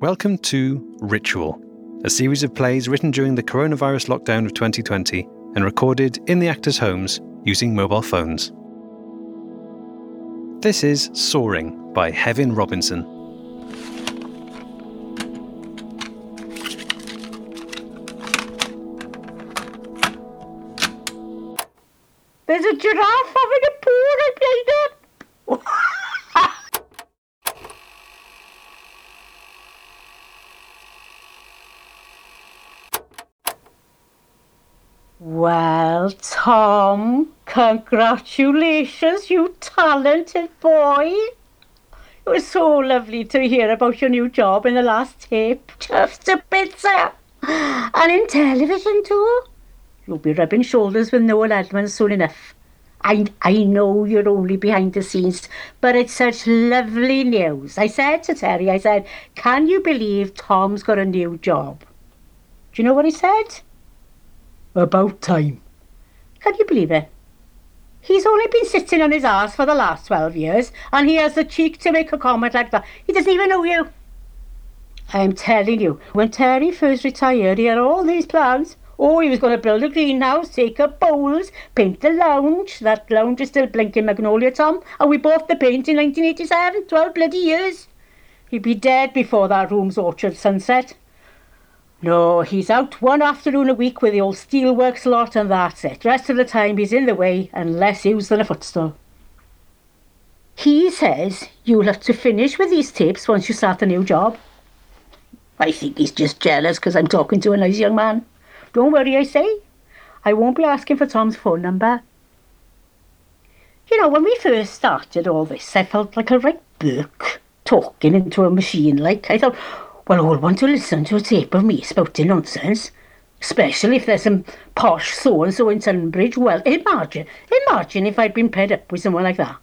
Welcome to Ritual, a series of plays written during the coronavirus lockdown of 2020 and recorded in the actors' homes using mobile phones. This is Soaring by Hefin Robinson. Congratulations, you talented boy. It was so lovely to hear about your new job in the last tape. Just a sir. And in television, too. You'll be rubbing shoulders with Noel Edmonds soon enough. I, I know you're only behind the scenes, but it's such lovely news. I said to Terry, I said, can you believe Tom's got a new job? Do you know what he said? About time. Can you believe it? He's only been sitting on his arse for the last 12 years, and he has the cheek to make a comment like that. He doesn't even know you. I'm telling you, when Terry first retired, he had all these plans. Oh, he was going to build a greenhouse, take up bowls, paint the lounge. That lounge is still blinking magnolia, Tom. And we bought the paint in 1987, 12 bloody years. He'd be dead before that room's orchard sunset. No, he's out one afternoon a week with the old steelworks lot and that's it. Rest of the time he's in the way and less used than a footstool. He says you'll have to finish with these tapes once you start the new job. I think he's just jealous because I'm talking to a nice young man. Don't worry, I say. I won't be asking for Tom's phone number. You know, when we first started all this, I felt like a right Burke talking into a machine. Like, I thought, Well, I'll want to listen to a tape of me spouting nonsense. Especially if there's some posh so-and-so in Tunbridge. Well, imagine, imagine if I'd been paired up with someone like that.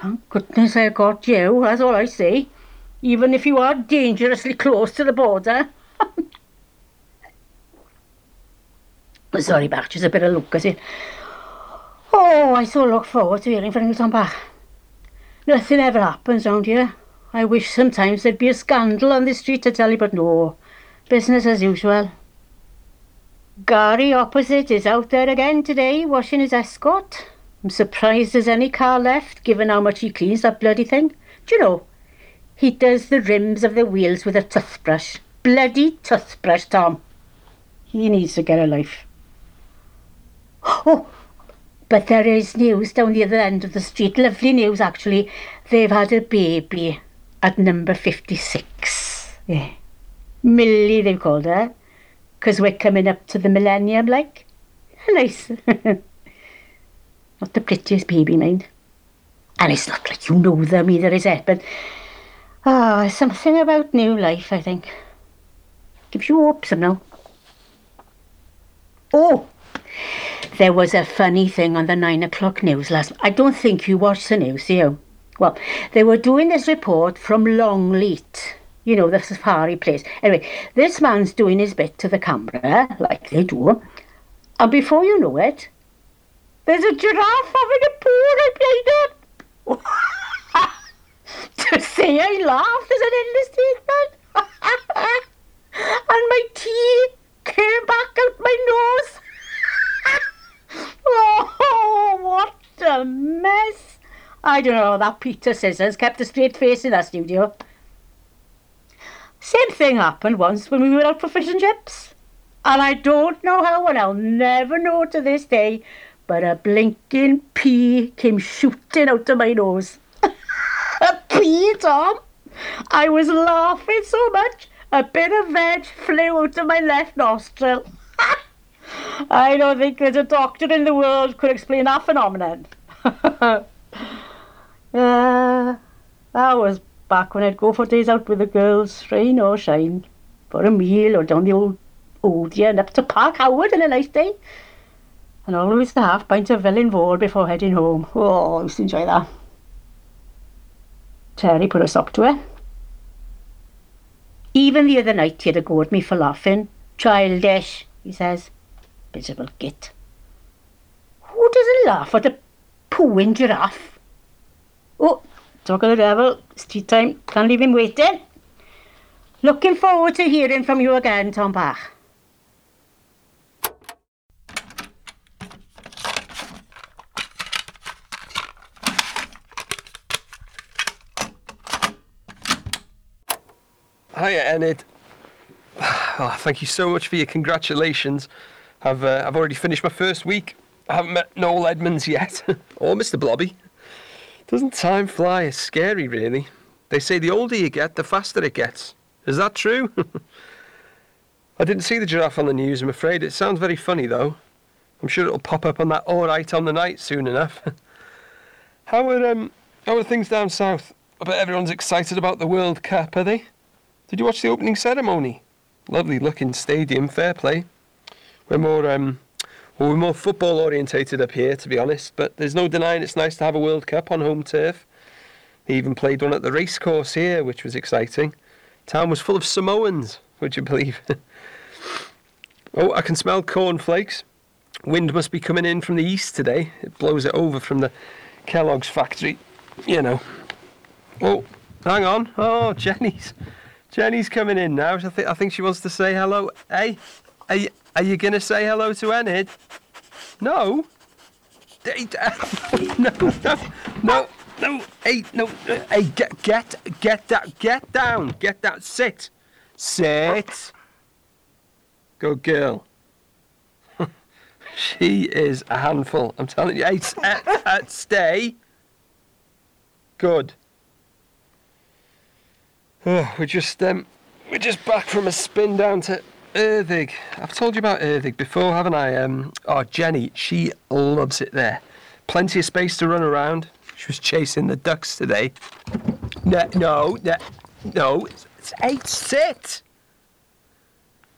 Thank goodness I got you, that's all I say. Even if you are dangerously close to the border. Sorry, Bach, just a bit of look is it. Oh, I so look forward to hearing from you, Tom Bach. Nothing ever happens round here. I wish sometimes there'd be a scandal on the street to tell you, but no. Business as usual. Gary opposite is out there again today, washing his escort. I'm surprised there's any car left, given how much he cleans that bloody thing. Do you know, he does the rims of the wheels with a toothbrush. Bloody toothbrush, Tom. He needs to get a life. Oh, but there is news down the other end of the street. Lovely news, actually. They've had a baby at number 56. Yeah. Millie, they've called her. Because we're coming up to the millennium, like. Nice. not the prettiest baby, mind. And it's not like you know them either, is it? But, ah, oh, something about new life, I think. Gives you hope somehow. Oh, there was a funny thing on the nine o'clock news last. I don't think you watched the news, do you? Well, they were doing this report from Longleat, you know, the safari place. Anyway, this man's doing his bit to the camera, like they do, and before you know it, there's a giraffe having a poo right behind it. to say I laughed is an understatement. and my tea came back out my nose. oh, what a mess! I don't know, how that Peter Sissons kept a straight face in that studio. Same thing happened once when we were out for fish and chips. And I don't know how, and I'll never know to this day, but a blinking pea came shooting out of my nose. a pea, Tom! I was laughing so much, a bit of veg flew out of my left nostril. I don't think there's a doctor in the world could explain that phenomenon. uh, that was back when I'd go for days out with the girls, rain or shine, for a meal or down the old Odeon up to Parc Howard on a nice day. And always a half pint of Felinfoel before heading home. Oh, I used to enjoy that. Terry put a stop to it. Even the other night he had a go at me for laughing. Childish, he says miserable git. Who doesn't laugh at a pooing giraffe? Oh, talk of the devil, it's tea time, can't leave him waiting. Looking forward to hearing from you again, Tom Bach. Hiya, Enid. Oh, thank you so much for your congratulations. I've uh, I've already finished my first week. I haven't met Noel Edmonds yet, or Mr. Blobby. Doesn't time fly? It's scary, really. They say the older you get, the faster it gets. Is that true? I didn't see the giraffe on the news, I'm afraid. It sounds very funny, though. I'm sure it'll pop up on that All Right on the Night soon enough. how are um how are things down south? I bet everyone's excited about the World Cup, are they? Did you watch the opening ceremony? Lovely looking stadium, fair play. We're more um, well, we're more football orientated up here, to be honest. But there's no denying it's nice to have a World Cup on home turf. They even played one at the racecourse here, which was exciting. Town was full of Samoans, would you believe? oh, I can smell cornflakes. Wind must be coming in from the east today. It blows it over from the Kellogg's factory, you know. Oh, hang on. Oh, Jenny's. Jenny's coming in now. I, th- I think she wants to say hello. Hey, are you, are you going to say hello to Enid? No? No, no, no, no, hey, no, hey, get, get, get that, get down, get that, sit, sit. Good girl. she is a handful, I'm telling you. Hey, uh, uh, stay. Good. Oh, we're just um, we're just back from a spin down to Erddig. I've told you about Erddig before, haven't I? Um, oh, Jenny, she loves it there. Plenty of space to run around. She was chasing the ducks today. No, no, no, it's eight. Sit.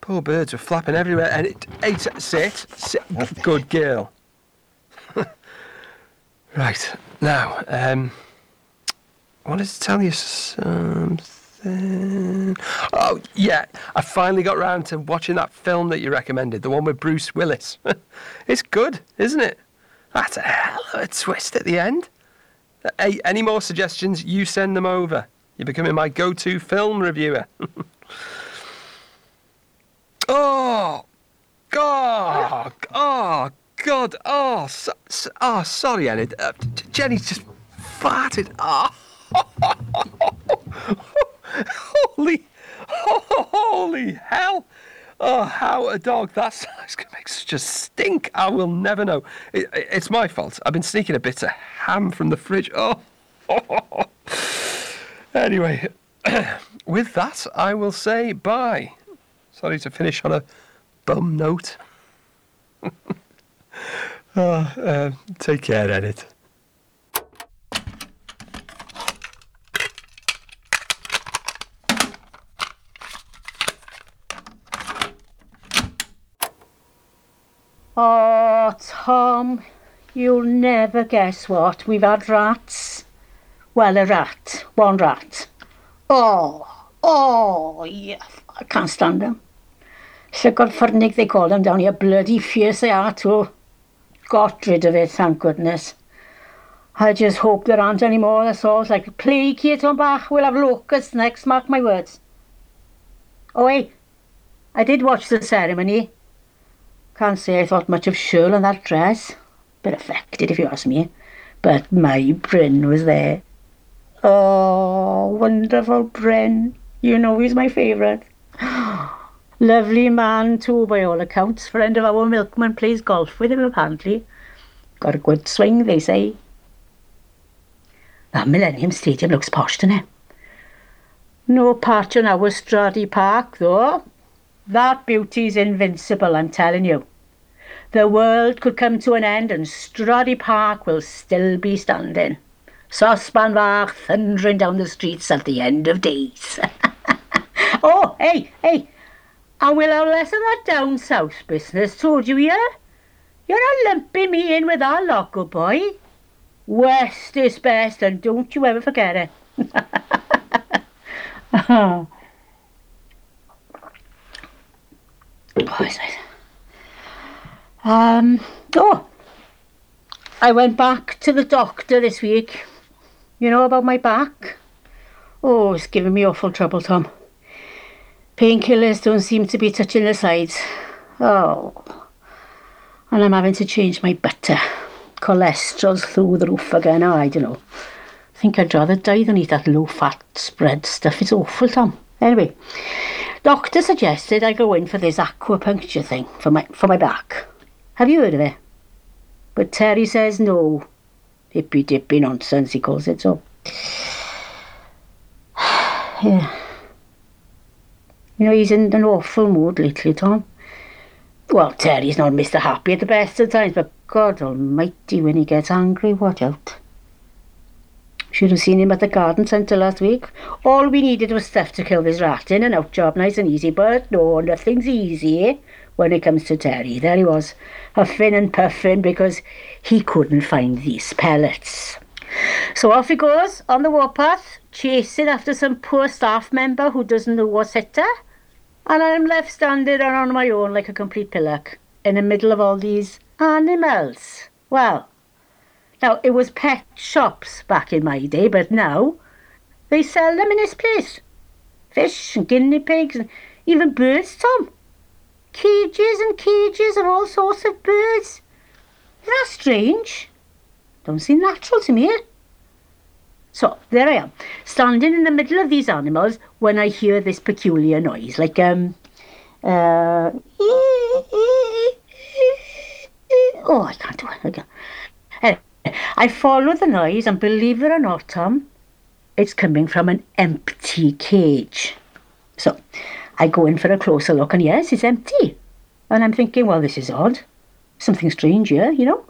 Poor birds were flapping everywhere. And it, eight. Sit. Sit. Good girl. right now, um, I wanted to tell you something. Oh, yeah. I finally got round to watching that film that you recommended, the one with Bruce Willis. it's good, isn't it? That's a hell of a twist at the end. Hey, any more suggestions, you send them over. You're becoming my go to film reviewer. oh, God. Oh, God. Oh, so, so, oh sorry, Enid. Uh, Jenny's just farted. Oh. holy, holy hell! Oh, how a dog! That's going to make such a stink. I will never know. It, it, it's my fault. I've been sneaking a bit of ham from the fridge. Oh. anyway, with that, I will say bye. Sorry to finish on a bum note. oh, uh, take care, Enid. Oh, Tom, you'll never guess what. We've had rats. Well, a rat. One rat. Oh, oh, yeah. I can't stand them. Llygod ffyrnig they call them down here. Bloody fierce they are too. Got rid of it, thank goodness. I just hope there aren't any more, that's all. It's like, plague here, Tom Bach. We'll have locusts next, mark my words. Oh, hey, I did watch the ceremony. Can't say I thought much of Shirl in that dress. Bit affected, if you ask me. But my Bryn was there. Oh, wonderful Bryn. You know he's my favourite. Lovely man too, by all accounts. Friend of our milkman plays golf with him, apparently. Got a good swing, they say. That Millennium Stadium looks posh, doesn't it? No patch on our Stradey Park, though. That beauty's invincible, I'm telling you. The world could come to an end and Stradey Park will still be standing. Sosban fach thundering down the streets at the end of days. oh, hey, hey, and we'll have less of that down south business, told you, yeah? You're not lumping me in with our lot, good boy. West is best, and don't you ever forget it. Oh. Oes, oes. Um, oh, I went back to the doctor this week. You know about my back? Oh, it's giving me awful trouble, Tom. Painkillers don't seem to be touching the sides. Oh. And I'm having to change my butter. Cholesterol's through the roof again. Oh, I don't know. I think I'd rather die than eat that low-fat spread stuff. It's awful, Tom. Anyway, doctor suggested I go in for this acupuncture thing for my for my back. Have you heard of it? But Terry says no. Hippy dippy nonsense, he calls it. So, yeah. You know, he's in an awful mood lately, Tom. Well, Terry's not Mr. Happy at the best of times, but God almighty, when he gets angry, watch out. Should have seen him at the garden centre last week. All we needed was stuff to kill this rat in, and out job nice and easy, but no, nothing's easy eh, when it comes to Terry. There he was, huffing and puffing because he couldn't find these pellets. So off he goes on the warpath, chasing after some poor staff member who doesn't know what's hit her. And I'm left standing on my own like a complete pillock in the middle of all these animals. Well, now it was pet shops back in my day, but now they sell them in this place. Fish and guinea pigs and even birds, Tom. Cages and cages of all sorts of birds. Isn't that strange? Don't seem natural to me. So there I am, standing in the middle of these animals when I hear this peculiar noise, like um, uh, oh, I can't do it again. I follow the noise, and believe it or not, Tom, it's coming from an empty cage. So I go in for a closer look, and yes, it's empty. And I'm thinking, well, this is odd. Something strange here, you know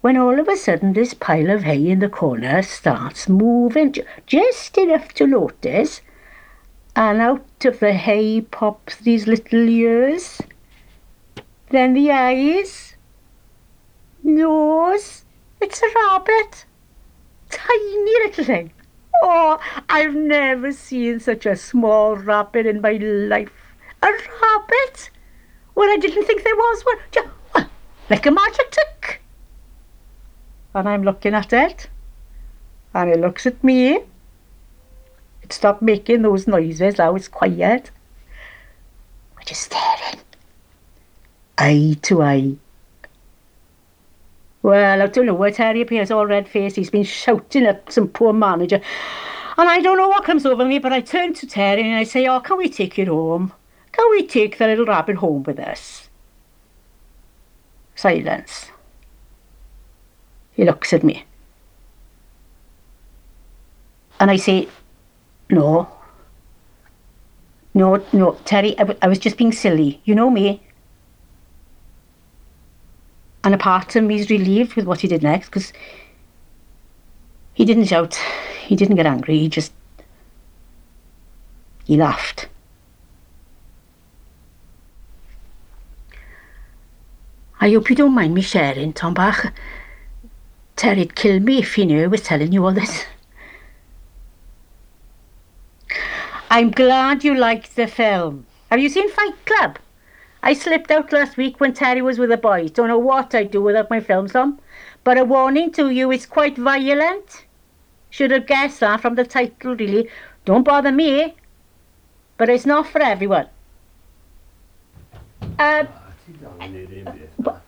when all of a sudden this pile of hay in the corner starts moving just enough to notice, and out of the hay pops these little ears, then the eyes, nose, it's a rabbit, tiny little thing. Oh, I've never seen such a small rabbit in my life. A rabbit? Well, I didn't think there was one. Like a magic trick and I'm looking at it and it looks at me it stopped making those noises now it's quiet we're just staring eye to eye well I don't know where Terry appears all red faced he's been shouting at some poor manager and I don't know what comes over me but I turn to Terry and I say oh can we take it home can we take the little rabbit home with us silence he looks at me. And I say, no. No, no, Terry, I, I was just being silly. You know me. And apart from is relieved with what he did next because he didn't shout, he didn't get angry, he just. he laughed. I hope you don't mind me sharing, Tom Bach. Terry'd kill me if he knew I was telling you all this. I'm glad you liked the film. Have you seen Fight Club? I slipped out last week when Terry was with the boys. Don't know what I'd do without my films some. But a warning to you, it's quite violent. Should have guessed that from the title, really. Don't bother me. But it's not for everyone. Uh,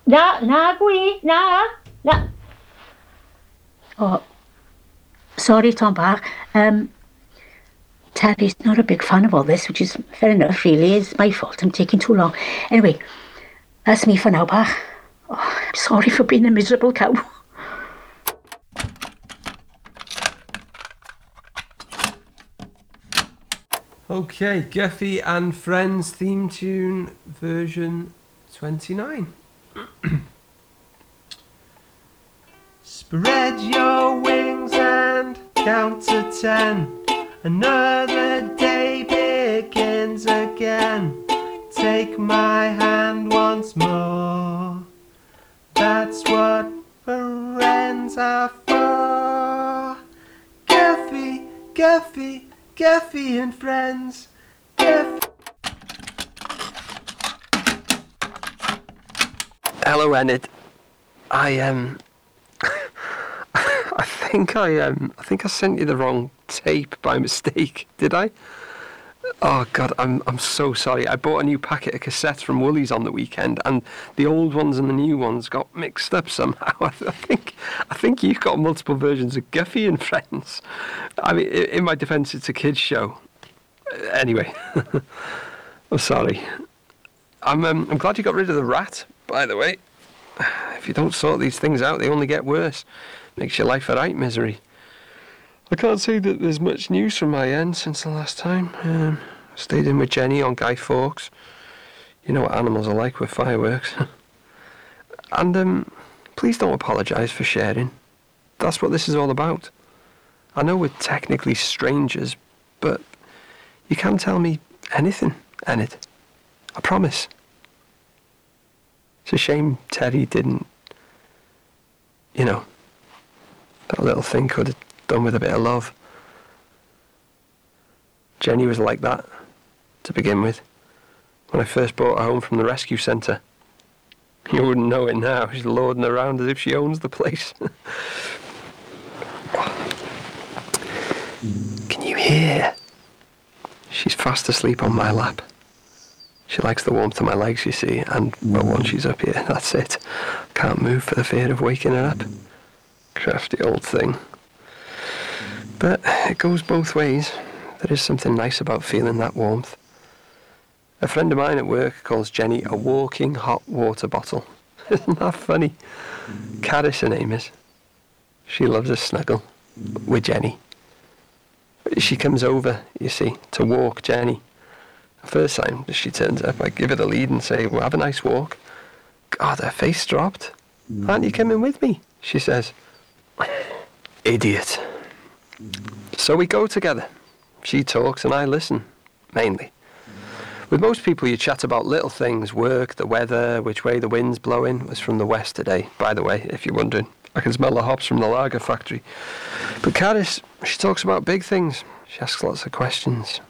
na, na, gwi, na, na. Oh, sorry, Tom Bach. Um, Terry's not a big fan of all this, which is fair enough, really. It's my fault. I'm taking too long. Anyway, that's me for now, Bach. Oh, I'm sorry for being a miserable cow. Okay, Guffy and Friends theme tune version 29. Spread your wings and count to ten. Another day begins again. Take my hand once more. That's what friends are for. Guffy, Guffy, Guffy and friends. Guffy. Hello, Enid. I um think I um I think I sent you the wrong tape by mistake. Did I? Oh God, I'm I'm so sorry. I bought a new packet of cassettes from Woolies on the weekend, and the old ones and the new ones got mixed up somehow. I think I think you've got multiple versions of Guffy and Friends. I mean, in my defence, it's a kids' show. Anyway, I'm sorry. I'm um, I'm glad you got rid of the rat. By the way, if you don't sort these things out, they only get worse. Makes your life a right misery. I can't say that there's much news from my end since the last time. Um, stayed in with Jenny on Guy Fawkes. You know what animals are like with fireworks. and um, please don't apologise for sharing. That's what this is all about. I know we're technically strangers, but you can tell me anything, Enid. I promise. It's a shame Terry didn't, you know, that little thing could have done with a bit of love. Jenny was like that to begin with. When I first brought her home from the rescue centre. You wouldn't know it now. She's lording around as if she owns the place. Can you hear? She's fast asleep on my lap. She likes the warmth of my legs, you see, and but once she's up here, that's it. Can't move for the fear of waking her up. Crafty old thing. But it goes both ways. There is something nice about feeling that warmth. A friend of mine at work calls Jenny a walking hot water bottle. Isn't that funny? Caris, her name is. She loves a snuggle with Jenny. She comes over, you see, to walk Jenny. The first time she turns up, I give her the lead and say, Well, have a nice walk. God, her face dropped. Aren't you coming with me? She says. Idiot. So we go together. She talks and I listen, mainly. With most people, you chat about little things work, the weather, which way the wind's blowing. It was from the west today, by the way, if you're wondering. I can smell the hops from the lager factory. But Caris, she talks about big things. She asks lots of questions.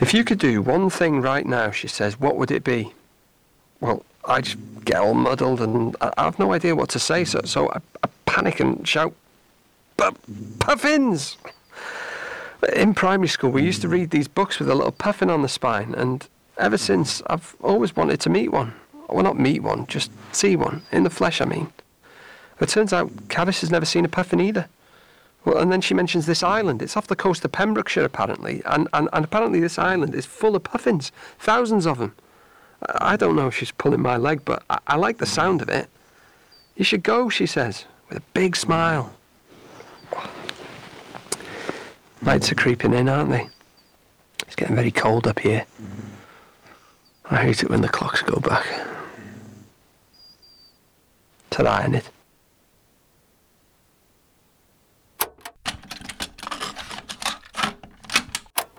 If you could do one thing right now, she says, what would it be? Well, I just get all muddled and I have no idea what to say, so, so I, I panic and shout, puffins! In primary school, we used to read these books with a little puffin on the spine, and ever since, I've always wanted to meet one. Well, not meet one, just see one, in the flesh, I mean. It turns out Caris has never seen a puffin either. Well, and then she mentions this island. It's off the coast of Pembrokeshire, apparently, and, and, and apparently this island is full of puffins, thousands of them. I don't know if she's pulling my leg, but I, I like the sound of it. You should go, she says, with a big smile. Nights are creeping in, aren't they? It's getting very cold up here. I hate it when the clocks go back. To that end it.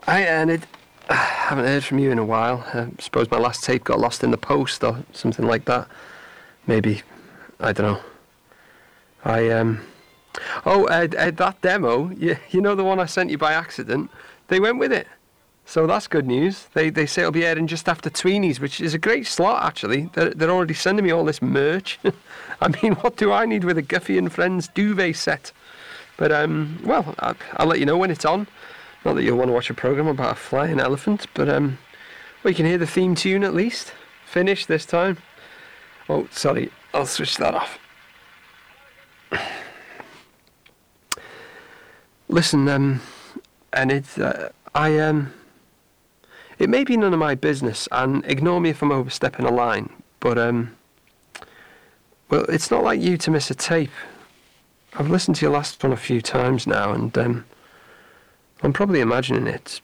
Hi, Enid. I haven't heard from you in a while. I suppose my last tape got lost in the post or something like that. Maybe, I don't know. I um, Oh, Ed, Ed, that demo, you, you know the one I sent you by accident? They went with it. So that's good news. They, they say it'll be airing just after Tweenies, which is a great slot, actually. They're, they're already sending me all this merch. I mean, what do I need with a Guffy and Friends duvet set? But, um, well, I'll, I'll let you know when it's on. Not that you'll want to watch a programme about a flying elephant, but, um, well, you can hear the theme tune at least. Finished this time. Oh, sorry, I'll switch that off. Listen, um, and it, uh, I, um, it may be none of my business, and ignore me if I'm overstepping a line, but, um, well, it's not like you to miss a tape. I've listened to your last one a few times now, and, um, I'm probably imagining it.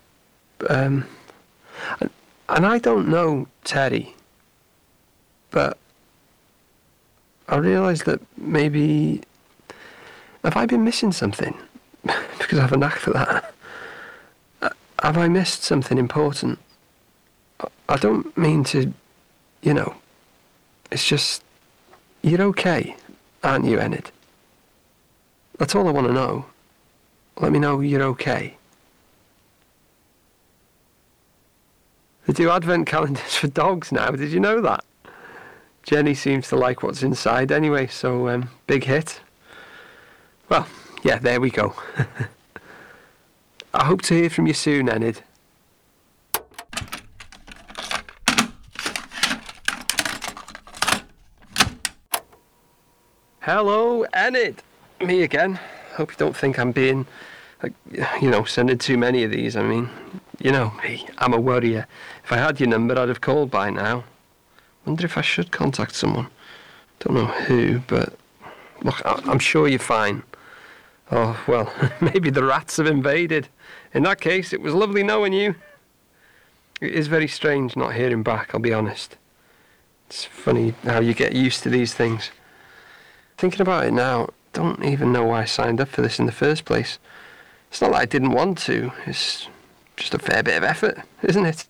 Um, and, and I don't know Terry, but I realise that maybe have I been missing something? because I have a knack for that. Uh, have I missed something important? I don't mean to, you know, it's just, you're okay, aren't you, Enid? That's all I want to know. Let me know you're okay. They do advent calendars for dogs now, did you know that? Jenny seems to like what's inside anyway, so um, big hit. Well, yeah, there we go. I hope to hear from you soon, Enid. Hello, Enid. Me again. Hope you don't think I'm being, like, you know, sending too many of these. I mean, you know me, I'm a worrier. If I had your number, I'd have called by now. Wonder if I should contact someone. Don't know who, but look, I- I'm sure you're fine. Oh, well, maybe the rats have invaded. In that case, it was lovely knowing you. It is very strange not hearing back, I'll be honest. It's funny how you get used to these things. Thinking about it now, don't even know why I signed up for this in the first place. It's not that I didn't want to, it's just a fair bit of effort, isn't it?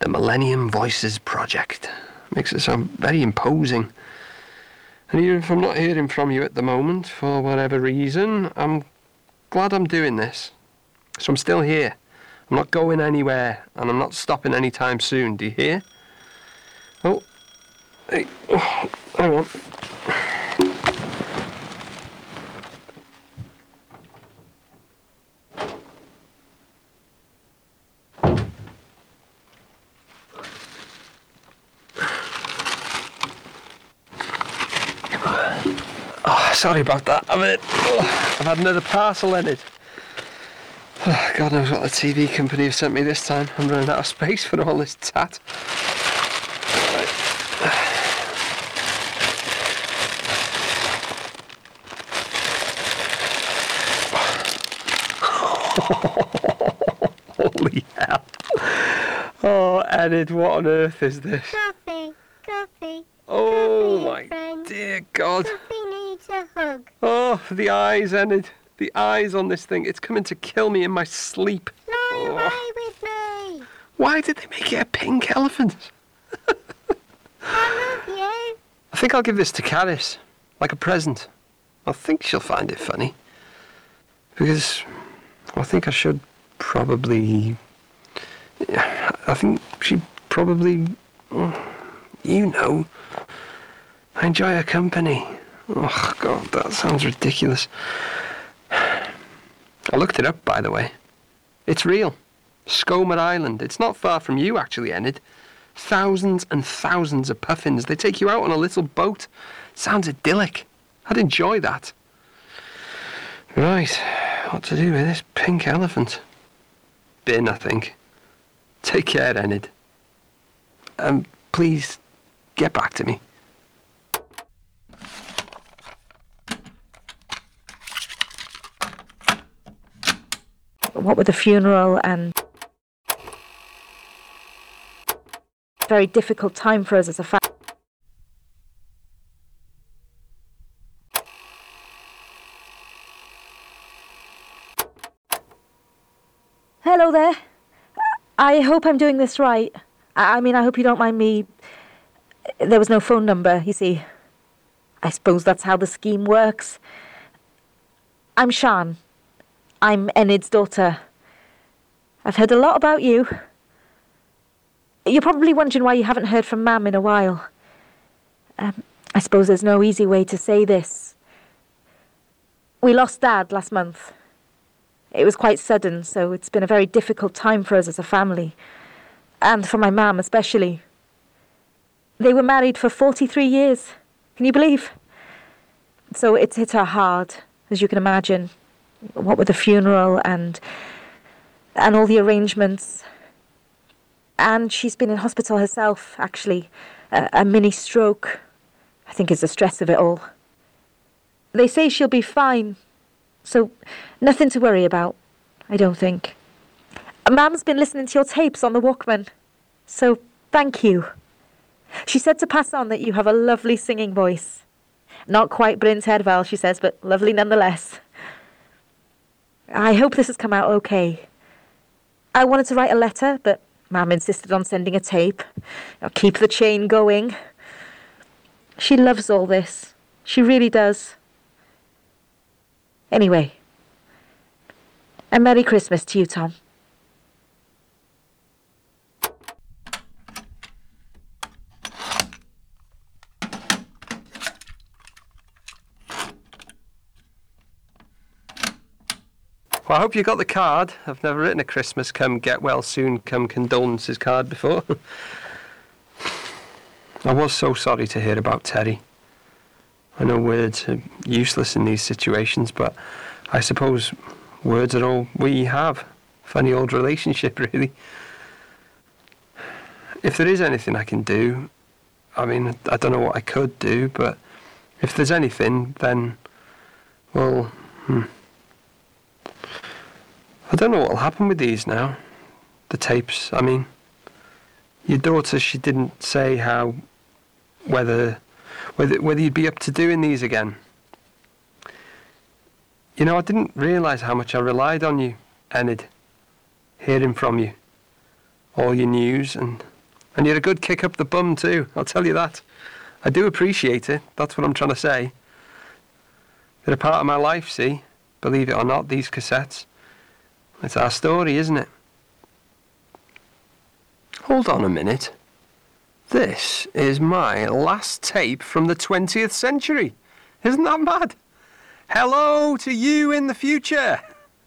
The Millennium Voices Project makes it sound very imposing. And even if I'm not hearing from you at the moment, for whatever reason, I'm glad I'm doing this. So I'm still here. I'm not going anywhere, and I'm not stopping anytime soon. Do you hear? Oh, hey, oh, hang on. Oh, sorry about that. I've, had- oh, I've had another parcel in it. Oh, God knows what the TV company have sent me this time. I'm running out of space for all this tat. Holy hell. Oh, Enid, what on earth is this? Coffee, coffee, Oh, Coffee, my friend. dear God. coffee needs a hug. Oh, the eyes, Enid. The eyes on this thing. It's coming to kill me in my sleep. Fly Oh. away with me. Why did they make it a pink elephant? I love you. I think I'll give this to Caris, like a present. I think she'll find it funny. Because I think I should probably. I think she probably. Mm, you know. I enjoy her company. Oh, God, that sounds ridiculous. I looked it up, by the way. It's real. Skomer Island. It's not far from you, actually, Enid. Thousands and thousands of puffins. They take you out on a little boat. Sounds idyllic. I'd enjoy that. Right, what to do with this pink elephant? Bin, I think. Take care, Enid. Um, please get back to me. What with the funeral and very difficult time for us as a family. Hello there. Uh, I hope I'm doing this right. I mean, I hope you don't mind me. There was no phone number, you see. I suppose that's how the scheme works. I'm Sian. I'm Enid's daughter. I've heard a lot about you. You're probably wondering why you haven't heard from Mam in a while. Um, I suppose there's no easy way to say this. We lost Dad last month. It was quite sudden, so it's been a very difficult time for us as a family. And for my mum, especially. They were married for 43 years. Can you believe? So it's hit her hard, as you can imagine what with the funeral and and all the arrangements. And she's been in hospital herself, actually, a, a mini stroke. I think it's the stress of it all. They say she'll be fine, so nothing to worry about. I don't think. Mum's been listening to your tapes on the Walkman, so thank you. She said to pass on that you have a lovely singing voice. Not quite Bryn Terfel, she says, but lovely nonetheless. I hope this has come out okay. I wanted to write a letter, but Mam insisted on sending a tape. I'll keep the chain going. She loves all this. She really does. Anyway, a Merry Christmas to you, Tom. Well, I hope you got the card. I've never written a Christmas come get well soon come condolences card before. I was so sorry to hear about Terry. I know words are useless in these situations, but I suppose words are all we have. Funny old relationship, really. If there is anything I can do, I mean, I don't know what I could do, but if there's anything, then, well, hmm. I don't know what'll happen with these now. The tapes, I mean, your daughter, she didn't say how, whether, whether, whether you'd be up to doing these again. You know, I didn't realise how much I relied on you, Enid, hearing from you, all your news, and and you're a good kick up the bum too. I'll tell you that. I do appreciate it. That's what I'm trying to say. They're a part of my life. See, believe it or not, these cassettes. It's our story, isn't it? Hold on a minute. This is my last tape from the 20th century. Isn't that mad? Hello to you in the future.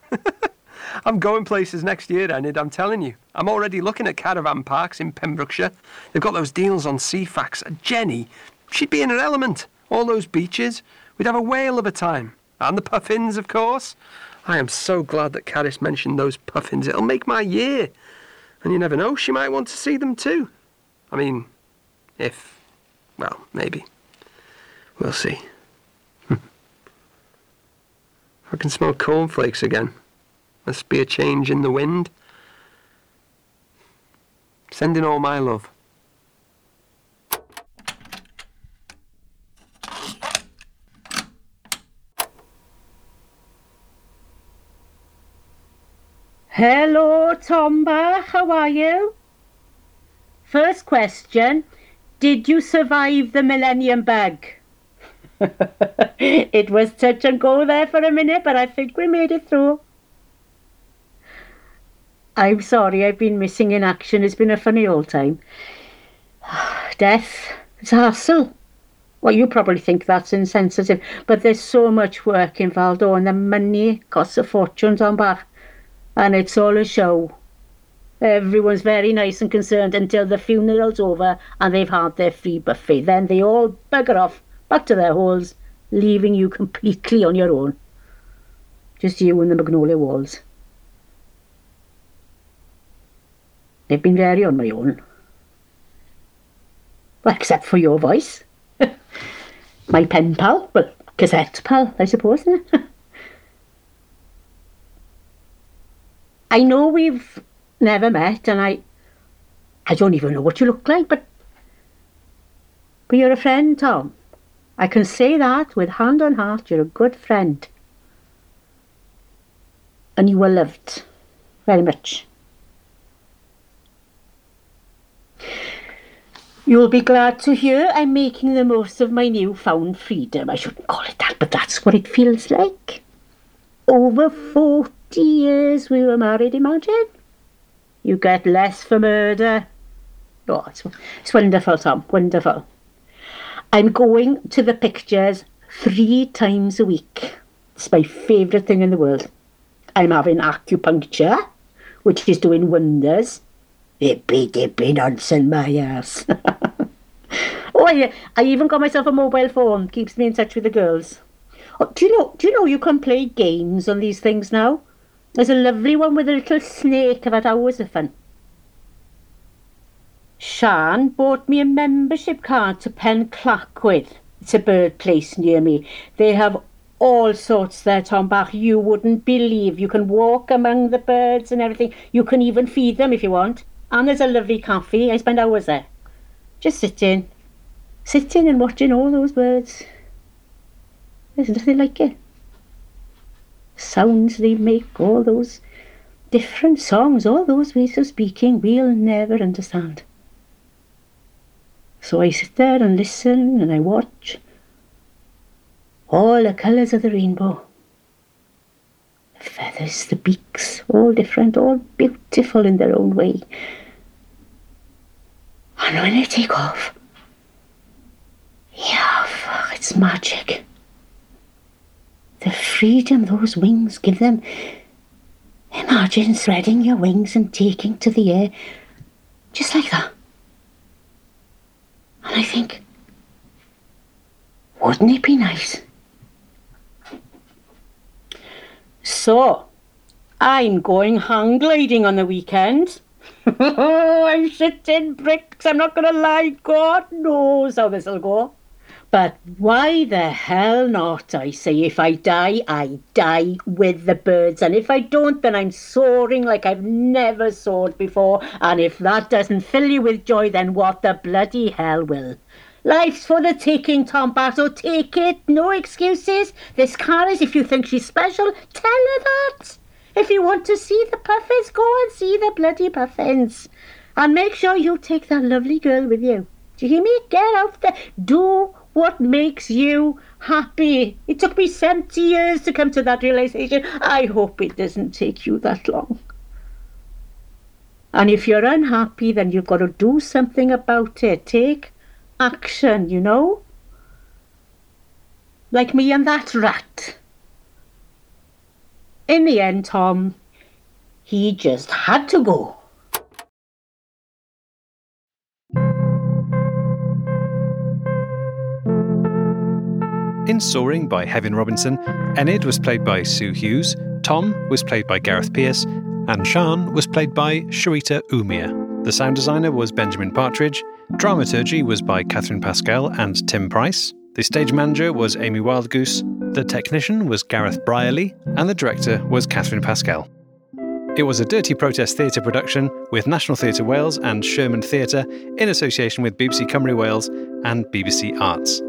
I'm going places next year, Enid, I'm telling you. I'm already looking at caravan parks in Pembrokeshire. They've got those deals on Ceefax. Jenny, she'd be in her element. All those beaches. We'd have a whale of a time. And the puffins, of course. I am so glad that Caris mentioned those puffins. It'll make my year. And you never know, she might want to see them too. I mean, if, well, maybe. We'll see. I can smell cornflakes again. Must be a change in the wind. Sending all my love. Hello, Tomba. How are you? First question Did you survive the millennium bug? it was touch and go there for a minute, but I think we made it through. I'm sorry, I've been missing in action. It's been a funny old time. Death, it's a hassle. Well, you probably think that's insensitive, but there's so much work involved, oh, and the money costs a fortune on back. And it's all a show. Everyone's very nice and concerned until the funeral's over and they've had their free buffet. Then they all bugger off back to their holes, leaving you completely on your own. Just you and the magnolia walls. They've been very on my own. Well, except for your voice. my pen pal, well, cassette pal, I suppose. I know we've never met, and I, I don't even know what you look like, but, but you're a friend, Tom. I can say that with hand on heart. You're a good friend, and you were loved very much. You'll be glad to hear I'm making the most of my newfound freedom. I shouldn't call it that, but that's what it feels like. Over 40 years we were married, imagine. You get less for murder. Oh, it's, it's wonderful, Tom, wonderful. I'm going to the pictures three times a week. It's my favourite thing in the world. I'm having acupuncture, which is doing wonders. Hippy dippy nonsense, my ass. oh, yeah, I even got myself a mobile phone. Keeps me in touch with the girls. Oh, do you know? Do you know you can play games on these things now? There's a lovely one with a little snake. I've had hours of fun. Bought me a membership card to Penclacwydd. It's a bird place near me. They have all sorts there, Tom Bach. You wouldn't believe. You can walk among the birds and everything. You can even feed them if you want. And there's a lovely cafe. I spend hours there. Just sitting. Sitting and watching all those birds. There's nothing like it. Sounds they make, all those different songs, all those ways of speaking, we'll never understand. So I sit there and listen and I watch all the colours of the rainbow. The feathers, the beaks, all different, all beautiful in their own way. And when they take off, yeah, fuck, it's magic. The freedom those wings give them. Imagine spreading your wings and taking to the air just like that. And I think, Wouldn't it be nice? So, I'm going hang gliding on the weekend. Oh, I'm shitting bricks, I'm not going to lie. God knows how this'll go. But why the hell not? I say, if I die, I die with the birds. And if I don't, then I'm soaring like I've never soared before. And if that doesn't fill you with joy, then what the bloody hell will? Life's for the taking, Tom Barrow. Take it. No excuses. This Caris if you think she's special, tell her that. If you want to see the puffins, go and see the bloody puffins. And make sure you take that lovely girl with you. Do you hear me? Get out there. Do what makes you happy. It took me 70 years to come to that realization. I hope it doesn't take you that long. And if you're unhappy, then you've got to do something about it. Take action, you know? Like me and that rat. In the end, Tom, he just had to go. In Soaring by Hefin Robinson, Enid was played by Siw Hughes, Tom was played by Gareth Pierce, and Sian was played by Sharita Oomeer. The sound designer was Benjamin Partridge, dramaturgy was by Catherine Paskell and Tim Price, the stage manager was Amy Wildgoose, the technician was Gareth Brierley, and the director was Catherine Paskell. It was a Dirty Protest Theatre production with National Theatre Wales and Sherman Theatre in association with BBC Cymru Wales and BBC Arts.